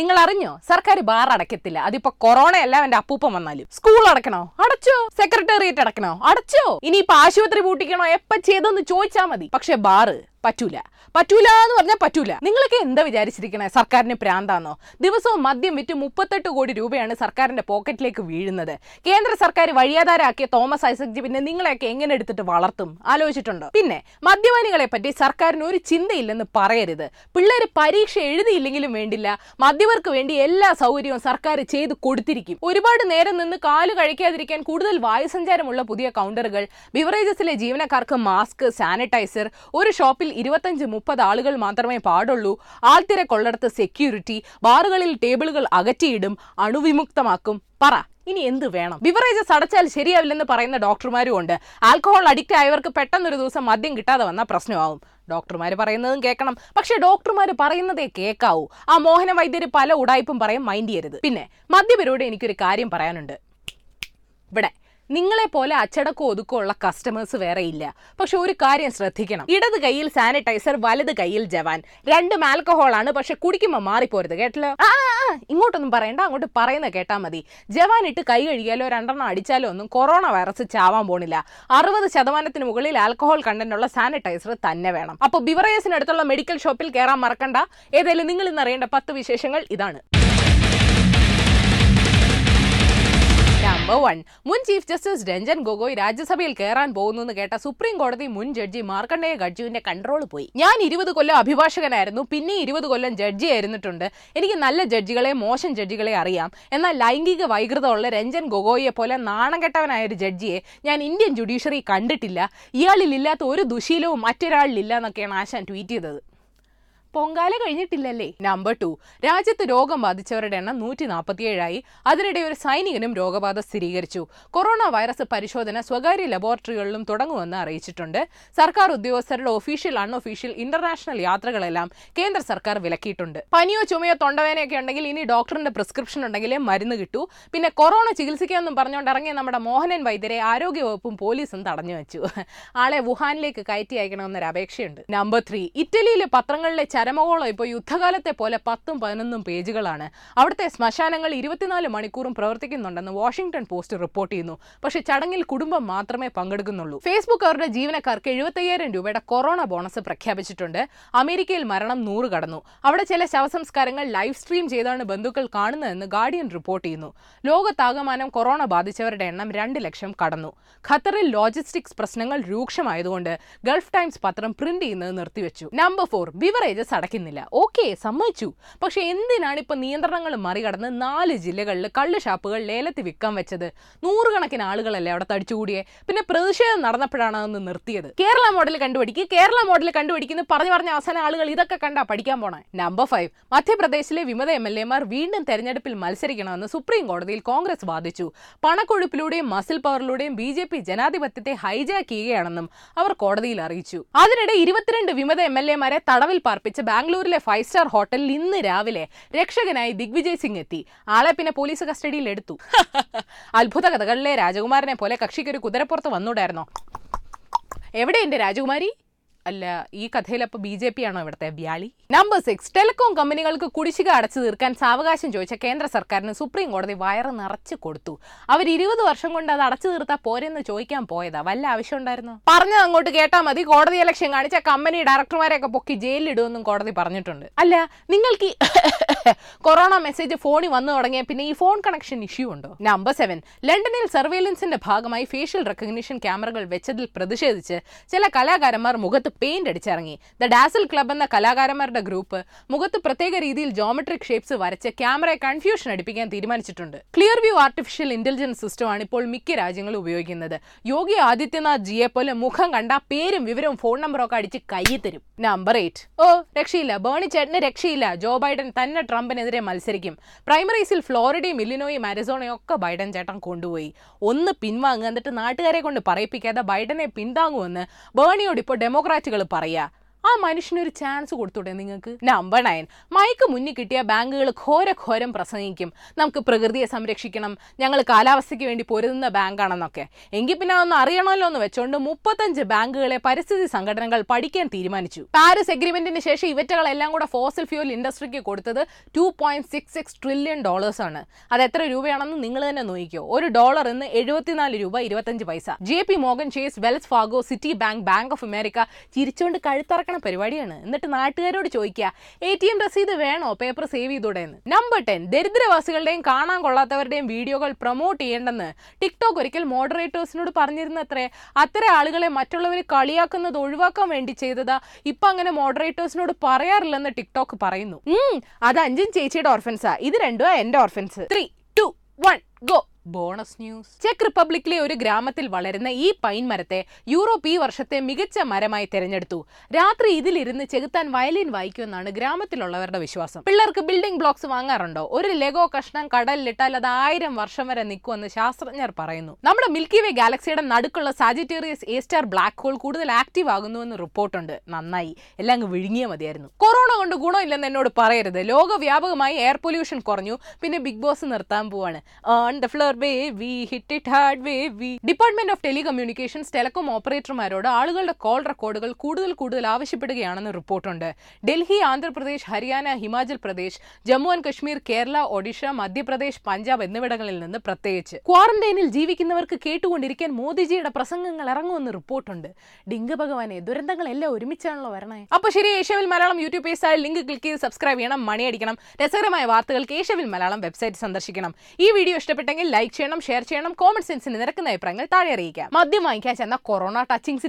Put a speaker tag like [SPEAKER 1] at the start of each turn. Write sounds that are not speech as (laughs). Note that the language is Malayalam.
[SPEAKER 1] നിങ്ങൾ അറിഞ്ഞോ സർക്കാർ ബാർ അടയ്ക്കത്തില്ല. അതിപ്പോ കൊറോണ അല്ല എന്റെ അപ്പൂപ്പൻ വന്നാലും. സ്കൂൾ അടക്കണോ അടച്ചോ. സെക്രട്ടേറിയറ്റ് അടക്കണോ അടച്ചോ. ഇനിയിപ്പോ ആശുപത്രി പൂട്ടിക്കണോ? എപ്പ ചെയ്തെന്ന് ചോദിച്ചാ മതി. പക്ഷെ ബാറ് പറ്റൂല. പറ്റൂല എന്ന് പറഞ്ഞാൽ പറ്റൂല. നിങ്ങളൊക്കെ എന്താ വിചാരിച്ചിരിക്കണേ? സർക്കാരിന് പ്രാന്താണോ ദിവസവും മദ്യം വിറ്റ് മുപ്പത്തെട്ട് കോടി രൂപയാണ് സർക്കാരിന്റെ പോക്കറ്റിലേക്ക് വീഴുന്നത്. കേന്ദ്ര സർക്കാർ വഴിയാധാരാക്കിയ തോമസ് ഐസക് ജി പിന്നെ നിങ്ങളെയൊക്കെ എങ്ങനെ എടുത്തിട്ട് വളർത്തും? ആലോചിച്ചിട്ടുണ്ടോ? പിന്നെ മദ്യപാനികളെ പറ്റി സർക്കാരിന് ഒരു ചിന്തയില്ലെന്ന് പറയരുത്. പിള്ളേർ പരീക്ഷ എഴുതിയില്ലെങ്കിലും വേണ്ടില്ല. മദ്യവർക്ക് വേണ്ടി എല്ലാ സൗകര്യവും സർക്കാർ ചെയ്തു കൊടുത്തിരിക്കും. ഒരുപാട് നേരം നിന്ന് കാൽ കഴിക്കാതിരിക്കാൻ കൂടുതൽ വായുസഞ്ചാരമുള്ള പുതിയ കൗണ്ടറുകൾ ബിവറേജസിലെ ജീവനക്കാർക്ക് മാസ്ക് സാനിറ്റൈസർ ഒരു ഷോപ്പിൽ ഇരുപത്തഞ്ച് മുപ്പത് ആളുകൾ മാത്രമേ പാടുള്ളൂ. ആൾത്തിരക്കൊള്ളടത്ത് സെക്യൂരിറ്റി ബാറുകളിൽ ടേബിളുകൾ അകറ്റിയിടും അണുവിമുക്തമാക്കും. പറ ഇനി എന്ത് വേണം? ബിവറേജസ് അടച്ചാൽ ശരിയാവില്ലെന്ന് പറയുന്ന ഡോക്ടർമാരും ഉണ്ട്. ആൽക്കഹോൾ അഡിക്റ്റ് ആയവർക്ക് പെട്ടെന്നൊരു ദിവസം മദ്യം കിട്ടാതെ വന്നാൽ പ്രശ്നമാവും. ഡോക്ടർമാർ പറയുന്നതും കേൾക്കണം. പക്ഷെ ഡോക്ടർമാർ പറയുന്നതേ കേൾക്കാവൂ. ആ മോഹന വൈദ്യർ പല ഉടായ്പും പറയും മൈൻഡ് ചെയ്യരുത്. പിന്നെ മദ്യപരോട് എനിക്കൊരു കാര്യം പറയാനുണ്ട്. ഇവിടെ നിങ്ങളെ പോലെ അച്ചടക്കം ഒതുക്കമുള്ള കസ്റ്റമേഴ്സ് വേറെ ഇല്ല. പക്ഷെ ഒരു കാര്യം ശ്രദ്ധിക്കണം. ഇടത് കൈയിൽ സാനിറ്റൈസർ വലത് കൈയിൽ ജവാൻ. രണ്ടും ആൽക്കഹോൾ ആണ് പക്ഷെ കുടിക്കുമ്പോൾ മാറിപ്പോരുത്. കേട്ടല്ലോ? ആ ഇങ്ങോട്ടൊന്നും പറയണ്ട അങ്ങോട്ട് പറയുന്ന കേട്ടാ മതി. ജവാൻ ഇട്ട് കൈ കഴുകിയാലോ രണ്ടെണ്ണം അടിച്ചാലോ ഒന്നും കൊറോണ വൈറസ് ചാവാൻ പോണില്ല. അറുപത് ശതമാനത്തിന് മുകളിൽ ആൽക്കഹോൾ കണ്ടന്റുള്ള സാനിറ്റൈസർ തന്നെ വേണം. അപ്പോൾ ബിവറേസിനടുത്തുള്ള മെഡിക്കൽ ഷോപ്പിൽ കയറാൻ മറക്കണ്ട. ഏതായാലും നിങ്ങൾ ഇന്ന് അറിയേണ്ട പത്ത് വിശേഷങ്ങൾ ഇതാണ്. Number one. മുൻ ചീഫ് ജസ്റ്റിസ് രഞ്ജൻ ഗൊഗോയ് രാജ്യസഭയിൽ കയറാൻ പോകുന്നു എന്ന് കേട്ട സുപ്രീം കോടതി മുൻ ജഡ്ജി മാർക്കണ്ഡേയ ഗഡ്ജുവിന്റെ കൺട്രോൾ പോയി. ഞാൻ ഇരുപത് കൊല്ലം അഭിഭാഷകനായിരുന്നു പിന്നെ ഇരുപത് കൊല്ലം ജഡ്ജി ആയിരുന്നിട്ടുണ്ട്. എനിക്ക് നല്ല ജഡ്ജികളെ മോശം ജഡ്ജികളെ അറിയാം. എന്നാൽ ലൈംഗിക വൈകൃതമുള്ള രഞ്ജൻ ഗൊഗോയെ പോലെ നാണം കെട്ടവനായ ഒരു ജഡ്ജിയെ ഞാൻ ഇന്ത്യൻ ജുഡീഷ്യറി കണ്ടിട്ടില്ല. ഇയാളിൽ ഇല്ലാത്ത ഒരു ദുശീലവും മറ്റൊരാളിലില്ല എന്നൊക്കെയാണ് ആശാൻ ട്വീറ്റ് ചെയ്തത്. പൊങ്കാല കഴിഞ്ഞിട്ടില്ലല്ലേ? നമ്പർ ടു രാജ്യത്ത് രോഗം ബാധിച്ചവരുടെ എണ്ണം നൂറ്റി നാൽപ്പത്തിയേഴായി അതിനിടെ ഒരു സൈനികനും രോഗബാധ സ്ഥിരീകരിച്ചു. കൊറോണ വൈറസ് പരിശോധന സ്വകാര്യ ലബോറട്ടറികളിലും തുടങ്ങുമെന്ന് അറിയിച്ചിട്ടുണ്ട്. സർക്കാർ ഉദ്യോഗസ്ഥരുടെ ഒഫീഷ്യൽ അൺഒഫീഷ്യൽ ഇന്റർനാഷണൽ യാത്രകളെല്ലാം കേന്ദ്ര സർക്കാർ വിലക്കിയിട്ടുണ്ട്. പനിയോ ചുമയോ തൊണ്ടവേനയൊക്കെ ഉണ്ടെങ്കിൽ ഇനി ഡോക്ടറിന്റെ പ്രിസ്ക്രിപ്ഷൻ ഉണ്ടെങ്കിലേ മരുന്ന് കിട്ടൂ. പിന്നെ കൊറോണ ചികിത്സിക്കാമെന്നും പറഞ്ഞുകൊണ്ട് ഇറങ്ങിയ നമ്മുടെ മോഹനൻ വൈദ്യരെ ആരോഗ്യവകുപ്പും പോലീസും തടഞ്ഞു വെച്ചു. ആളെ വുഹാനിലേക്ക് കയറ്റി അയക്കണമെന്നൊരു അപേക്ഷയുണ്ട്. നമ്പർ ത്രീ ഇറ്റലിയിലെ പത്രങ്ങളിലെ ചരമകോളം ഇപ്പോൾ യുദ്ധകാലത്തെ പോലെ പത്തും പതിനൊന്നും പേജുകളാണ്. അവിടുത്തെ ശ്മശാനങ്ങൾ ഇരുപത്തിനാല് മണിക്കൂറും പ്രവർത്തിക്കുന്നുണ്ടെന്ന് വാഷിംഗ്ടൺ പോസ്റ്റ് റിപ്പോർട്ട് ചെയ്യുന്നു. പക്ഷേ ചടങ്ങിൽ കുടുംബം മാത്രമേ പങ്കെടുക്കുന്നുള്ളൂ. ഫേസ്ബുക്ക് അവരുടെ ജീവനക്കാർക്ക് എഴുപത്തയ്യായിരം രൂപയുടെ കൊറോണ ബോണസ് പ്രഖ്യാപിച്ചിട്ടുണ്ട്. അമേരിക്കയിൽ മരണം നൂറ് കടന്നു. അവിടെ ചില ശവസംസ്കാരങ്ങൾ ലൈവ് സ്ട്രീം ചെയ്താണ് ബന്ധുക്കൾ കാണുന്നതെന്ന് ഗാർഡിയൻ റിപ്പോർട്ട് ചെയ്യുന്നു. ലോകത്താകമാനം കൊറോണ ബാധിച്ചവരുടെ എണ്ണം രണ്ട് ലക്ഷം കടന്നു. ഖത്തറിൽ ലോജിസ്റ്റിക്സ് പ്രശ്നങ്ങൾ രൂക്ഷമായതുകൊണ്ട് ഗൾഫ് ടൈംസ് പത്രം പ്രിന്റ് ചെയ്യുന്നത് നിർത്തിവെച്ചു. നമ്പർ ഫോർ ബിവറേജസ് അടയ്ക്കുന്നില്ല. ഓക്കെ സമ്മതിച്ചു. പക്ഷെ എന്തിനാണ് ഇപ്പൊ നിയന്ത്രണങ്ങൾ മറികടന്ന് നാല് ജില്ലകളിൽ കള്ള് ഷാപ്പുകൾ ലേലത്തിൽ വിൽക്കാൻ വെച്ചത്? നൂറുകണക്കിന് ആളുകളല്ലേ അവിടെ തടിച്ചുകൂടിയേ? പിന്നെ പ്രതിഷേധം നടന്നപ്പോഴാണ് അതൊന്ന് നിർത്തിയത്. കേരള മോഡൽ കണ്ടുപിടിക്കുക കേരള മോഡൽ കണ്ടുപിടിക്കുന്നു പറഞ്ഞു പറഞ്ഞ അവസാന ആളുകൾ ഇതൊക്കെ കണ്ടാ പഠിക്കാൻ പോണേ. നമ്പർ ഫൈവ് മധ്യപ്രദേശിലെ വിമത എം എൽ എമാർ വീണ്ടും തെരഞ്ഞെടുപ്പിൽ മത്സരിക്കണമെന്ന് സുപ്രീം കോടതിയിൽ കോൺഗ്രസ് വാദിച്ചു. പണക്കൊഴുപ്പിലൂടെയും മസിൽ പവറിലൂടെയും ബി ജെ പി ജനാധിപത്യത്തെ ഹൈജാക്ക് ചെയ്യുകയാണെന്നും അവർ കോടതിയിൽ അറിയിച്ചു. അതിനിടെ ഇരുപത്തിരണ്ട് വിമത എം എൽ എമാരെ തടവിൽ പാർപ്പിച്ച് ബാംഗ്ലൂരിലെ ഫൈവ് സ്റ്റാർ ഹോട്ടലിൽ ഇന്ന് രാവിലെ രക്ഷകനായി ദിഗ്വിജയ് സിംഗ് എത്തി. ആളെ പിന്നെ പോലീസ് കസ്റ്റഡിയിൽ എടുത്തു. (laughs) അത്ഭുത കഥകളിലെ രാജകുമാരനെ പോലെ കക്ഷിക്കൊരു കുതിരപ്പുറത്ത് വന്നൂടായിരുന്നോ എവിടെ എന്റെ രാജകുമാരി? അല്ല ഈ കഥയിൽ അപ്പൊ ബി ജെ പി ആണോ ഇവിടുത്തെ വ്യാളി? നമ്പർ സിക്സ് ടെലികോം കമ്പനികൾക്ക് കുടിശ്ശിക അടച്ചു തീർക്കാൻ സാവകാശം ചോദിച്ച കേന്ദ്ര സർക്കാരിന് സുപ്രീം കോടതി വയറ് നിറച്ചു കൊടുത്തു. അവർ ഇരുപത് വർഷം കൊണ്ട് അത് അടച്ചു തീർത്താ പോരെന്ന് ചോദിക്കാൻ പോയതാ. വല്ല ആവശ്യം ഉണ്ടായിരുന്നു? പറഞ്ഞത് അങ്ങോട്ട് കേട്ടാ മതി. കോടതി ഇലക്ഷൻ കാണിച്ച കമ്പനി ഡയറക്ടർമാരെയൊക്കെ പൊക്കി ജയിലിലിടുമെന്നും കോടതി പറഞ്ഞിട്ടുണ്ട്. അല്ല നിങ്ങൾക്ക് ഈ കൊറോണ മെസ്സേജ് ഫോണിൽ വന്നു തുടങ്ങിയ പിന്നെ ഈ ഫോൺ കണക്ഷൻ ഇഷ്യൂ ഉണ്ടോ? നമ്പർ സെവൻ ലണ്ടനിൽ സർവേലൻസിന്റെ ഭാഗമായി ഫേഷ്യൽ റെക്കഗ്നിഷൻ ക്യാമറകൾ വെച്ചതിൽ പ്രതിഷേധിച്ച് ചില കലാകാരന്മാർ മുഖത്ത് പെയിന്റ് അടിച്ചിറങ്ങി. ദ ഡാസൽ ക്ലബ് എന്ന കലാകാരന്മാരുടെ ഗ്രൂപ്പ് മുഖത്ത് പ്രത്യേക രീതിയിൽ ജോമെട്രിക് ഷേപ്സ് വരച്ച് ക്യാമറയെ കൺഫ്യൂഷൻ അടിപ്പിക്കാൻ തീരുമാനിച്ചിട്ടുണ്ട്. ക്ലിയർ വ്യൂ ആർട്ടിഫിഷ്യൽ ഇന്റലിജൻസ് സിസ്റ്റമാണ് ഇപ്പോൾ മിക്ക രാജ്യങ്ങളും ഉപയോഗിക്കുന്നത്. യോഗി ആദിത്യനാഥ് ജിയെ പോലെ മുഖം കണ്ട പേരും വിവരവും ഫോൺ നമ്പറും ഒക്കെ അടിച്ച് കൈ തരും. നമ്പർ എയ്റ്റ് ഓ രക്ഷയില്ല. ബേണി ചേട്ടന് രക്ഷയില്ല. ജോ ബൈഡൻ തന്നെ ട്രംപിനെതിരെ മത്സരിക്കും. പ്രൈമറീസിൽ ഫ്ലോറിഡയും ഇല്ലിനോയും അരിസോണയും ഒക്കെ ബൈഡൻ ചേട്ടൻ കൊണ്ടുപോയി. ഒന്ന് പിൻവാങ്ങുക എന്നിട്ട് നാട്ടുകാരെ കൊണ്ട് പറയിപ്പിക്കാതെ ബൈഡനെ പിന്താങ്ങുമെന്ന് ബേണിയോട് ഇപ്പോൾ ഡെമോക്രാറ്റുകൾ പറയാ ആ മനുഷ്യനൊരു ചാൻസ് കൊടുത്തൂടെ നിങ്ങൾക്ക്? നമ്പർ നയൻ മയക്ക് മുന്നിൽ കിട്ടിയ ബാങ്കുകൾ ഘോരഘോരം പ്രസംഗിക്കും. നമുക്ക് പ്രകൃതിയെ സംരക്ഷിക്കണം. ഞങ്ങൾ കാലാവസ്ഥയ്ക്ക് വേണ്ടി പൊരുതുന്ന ബാങ്കാണെന്നൊക്കെ. എങ്കിൽ പിന്നെ അതൊന്ന് അറിയണമല്ലോ എന്ന് വെച്ചുകൊണ്ട് മുപ്പത്തഞ്ച് ബാങ്കുകളെ പരിസ്ഥിതി സംഘടനകൾ പഠിക്കാൻ തീരുമാനിച്ചു. പാരീസ് എഗ്രിമെന്റിന് ശേഷം ഇവറ്റകളെല്ലാം കൂടെ ഫോസൽ ഫ്യൂൽ ഇൻഡസ്ട്രിക്ക് കൊടുത്തത് two point six six trillion dollars ആണ്. അത് എത്ര രൂപയാണെന്ന് നിങ്ങൾ തന്നെ നോക്കിക്കോ. ഒരു ഡോളർ ഇന്ന് എഴുപത്തിനാല് രൂപ ഇരുപത്തഞ്ച് പൈസ. J P Morgan Chase Wells Fargo Citibank bank of America ചിരിച്ചുകൊണ്ട് കഴുത്തറക്കണ പരിപാടിയാണ്. എന്നിട്ട് നാട്ടുകാരോട് ചോദിക്കുക എ ടി എം രസീത് വേണോ പേപ്പർ സേവ് ചെയ്തൂടെ എന്ന് നമ്പർ ടെൻ ദരിദ്രവാസികളുടെയും കാണാൻ കൊള്ളാത്തവരുടെയും വീഡിയോകൾ പ്രൊമോട്ട് ചെയ്യേണ്ടെന്ന് ടിക്ടോക്ക് ഒരിക്കൽ മോഡറേറ്റേഴ്സിനോട് പറഞ്ഞിരുന്നത്രേ. അത്ര ആളുകളെ മറ്റുള്ളവർ കളിയാക്കുന്നത് ഒഴിവാക്കാൻ വേണ്ടി ചെയ്തതാ ഇപ്പൊ അങ്ങനെ മോഡറേറ്റേഴ്സിനോട് പറയാറില്ലെന്ന് ടിക്ടോക്ക് പറയുന്നു. അത് അഞ്ചും ചേച്ചിയുടെ ഓർഫൻസാ ഇത് രണ്ടും എന്റെ orphans three two one go bonus news check റിപ്പബ്ലിക്കിലെ ഒരു ഗ്രാമത്തിൽ വളരുന്ന ഈ പൈൻ മരത്തെ യൂറോപ്പ് ഈ വർഷത്തെ മികച്ച മരമായി തിരഞ്ഞെടുത്തു. രാത്രി ഇതിലിരുന്ന് ചെകുത്താൻ വയലിൻ വായിക്കുമെന്നാണ് ഗ്രാമത്തിലുള്ളവരുടെ വിശ്വാസം. പിള്ളേർക്ക് ബിൽഡിംഗ് ബ്ലോക്സ് വാങ്ങാറുണ്ടോ? ഒരു ലെഗോ കഷ്ണം കടലിലിട്ടാൽ അത് ആയിരം വർഷം വരെ നിൽക്കുമെന്ന് ശാസ്ത്രജ്ഞർ പറയുന്നു. നമ്മുടെ മിൽക്കി വേ ഗാലക്സിയുടെ നടുക്കുള്ള Sagittarius A star black hole കൂടുതൽ ആക്റ്റീവ് ആകുന്നുവെന്ന് റിപ്പോർട്ടുണ്ട്. നന്നായി. എല്ലാം അങ്ങ് വിഴുങ്ങിയാൽ മതിയായിരുന്നു. കൊറോണ കൊണ്ട് ഗുണമില്ലെന്ന് എന്നോട് പറയരുത്. ലോകവ്യാപകമായി എയർ പൊല്യൂഷൻ കുറഞ്ഞു. പിന്നെ ബിഗ് ബോസ് നിർത്താൻ പോവാണ്. On the floor wavy hit it hard wavy department of telecommunications telecom ഓപ്പറേറ്റർമാരോട് ആളുകളുടെ കോൾ റെക്കോർഡുകൾ കൂടുതൽ കൂടുതൽ ആവശ്യപ്പെടുകയാണെന്ന് റിപ്പോർട്ടുണ്ട്. ഡൽഹി ആന്ധ്രാപ്രദേശ് ഹരിയാന ഹിമാചൽ പ്രദേശ് ജമ്മു ആൻഡ് കശ്മീർ കേരള ഒഡീഷ മധ്യപ്രദേശ് പഞ്ചാബ് എന്നിവിടങ്ങളിൽ നിന്ന് പ്രത്യേകിച്ച്. ക്വാറന്റൈനിൽ ജീവിക്കുന്നവർക്ക് കേട്ടുകൊണ്ടിരിക്കാൻ മോദിജിയുടെ പ്രസംഗങ്ങൾ ഇറങ്ങുമെന്ന് റിപ്പോർട്ടുണ്ട്. ഡിങ്ക് ഭഗവാനെ ദുരന്തങ്ങളെല്ലാം ഒരുമിച്ചാണല്ലോ വരണേ. അപ്പൊ ശരി ഏഷ്യവിൽ Malayalam YouTube page link click ചെയ്ത് സബ്സ്ക്രൈബ് ചെയ്യണം മണിയടിക്കണം രസകരമായ വാർത്തകൾക്ക് ഏഷ്യവിൽ മലയാളം വെബ്സൈറ്റ് സന്ദർശിക്കണം. ഈ വീഡിയോ ഇഷ്ടപ്പെട്ടെങ്കിൽ ലൈക്ക് ചെയ്യണം ഷെയർ ചെയ്യണം കോമൺ സെൻസിന് നിരക്കുന്ന അഭിപ്രായങ്ങൾ താഴെ അറിയിക്കാം. മദ്യം വാങ്ങിക്കാൻ ചെന്ന കൊറോണ ടച്ചിങ്സിന്